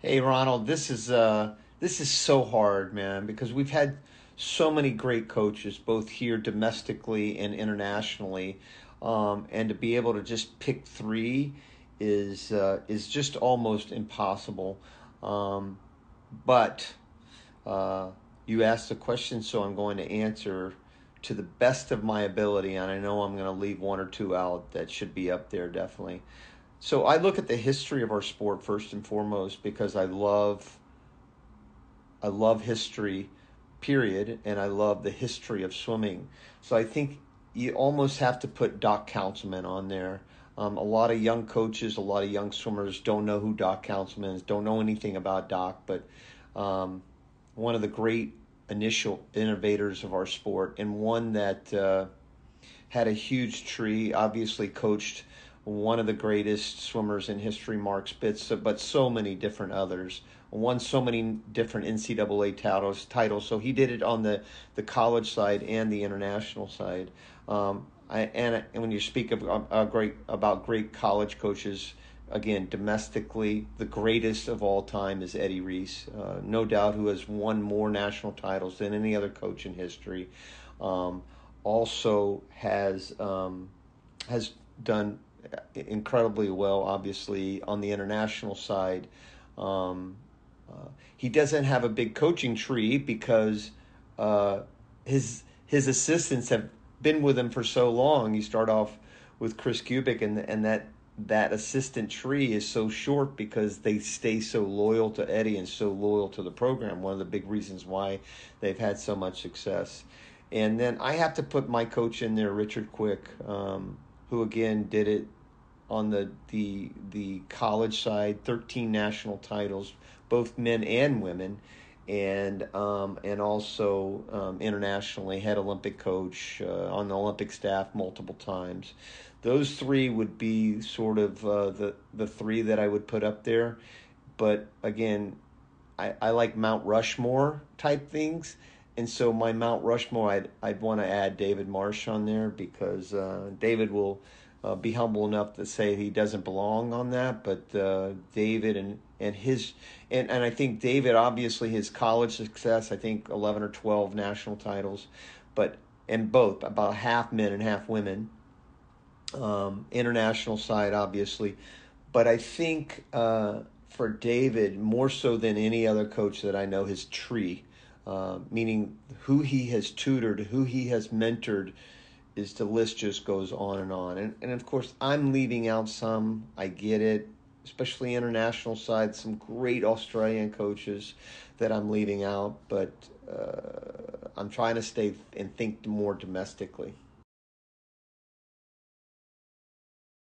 Hey Ronald, this is uh, this is so hard, man, because we've had so many great coaches, both here domestically and internationally, um, and to be able to just pick three is uh, is just almost impossible. Um, but uh, you asked the question, so I'm going to answer to the best of my ability, and I know I'm going to leave one or two out that should be up there definitely. So I look at the history of our sport first and foremost because I love I love history, period, and I love the history of swimming. So I think you almost have to put Doc Counsilman on there. Um, a lot of young coaches, a lot of young swimmers don't know who Doc Counsilman is, don't know anything about Doc, but um, one of the great initial innovators of our sport and one that uh, had a huge tree, obviously coached one of the greatest swimmers in history, Mark Spitz, but so many different others. Won so many different NCAA titles. Titles, so he did it on the, the college side and the international side. Um, I, and, and when you speak of uh, great about great college coaches, again domestically, the greatest of all time is Eddie Reese, uh, no doubt, who has won more national titles than any other coach in history. Um, also has um, has done incredibly well, obviously, on the international side. Um, uh, he doesn't have a big coaching tree because uh, his his assistants have been with him for so long. You start off with Kris Kubik, and and that that assistant tree is so short because they stay so loyal to Eddie and so loyal to the program. One of the big reasons why they've had so much success. And then I have to put my coach in there, Richard Quick, um, who again did it on the the the college side, 13 national titles, both men and women, and um, and also um, internationally head Olympic coach uh, on the Olympic staff multiple times. Those three would be sort of uh, the the three that I would put up there, but again, I, I like Mount Rushmore type things. And so my Mount Rushmore, I'd I'd want to add David Marsh on there because uh, David will uh, be humble enough to say he doesn't belong on that. But uh, David and and his and, and I think David obviously his college success. I think eleven or twelve national titles, but and both about half men and half women. Um, international side obviously, but I think uh, for David more so than any other coach that I know, his tree. Uh, meaning who he has tutored, who he has mentored, is the list just goes on and on. And, and of course, I'm leaving out some. I get it, especially international side. Some great Australian coaches that I'm leaving out, but uh, I'm trying to stay and think more domestically.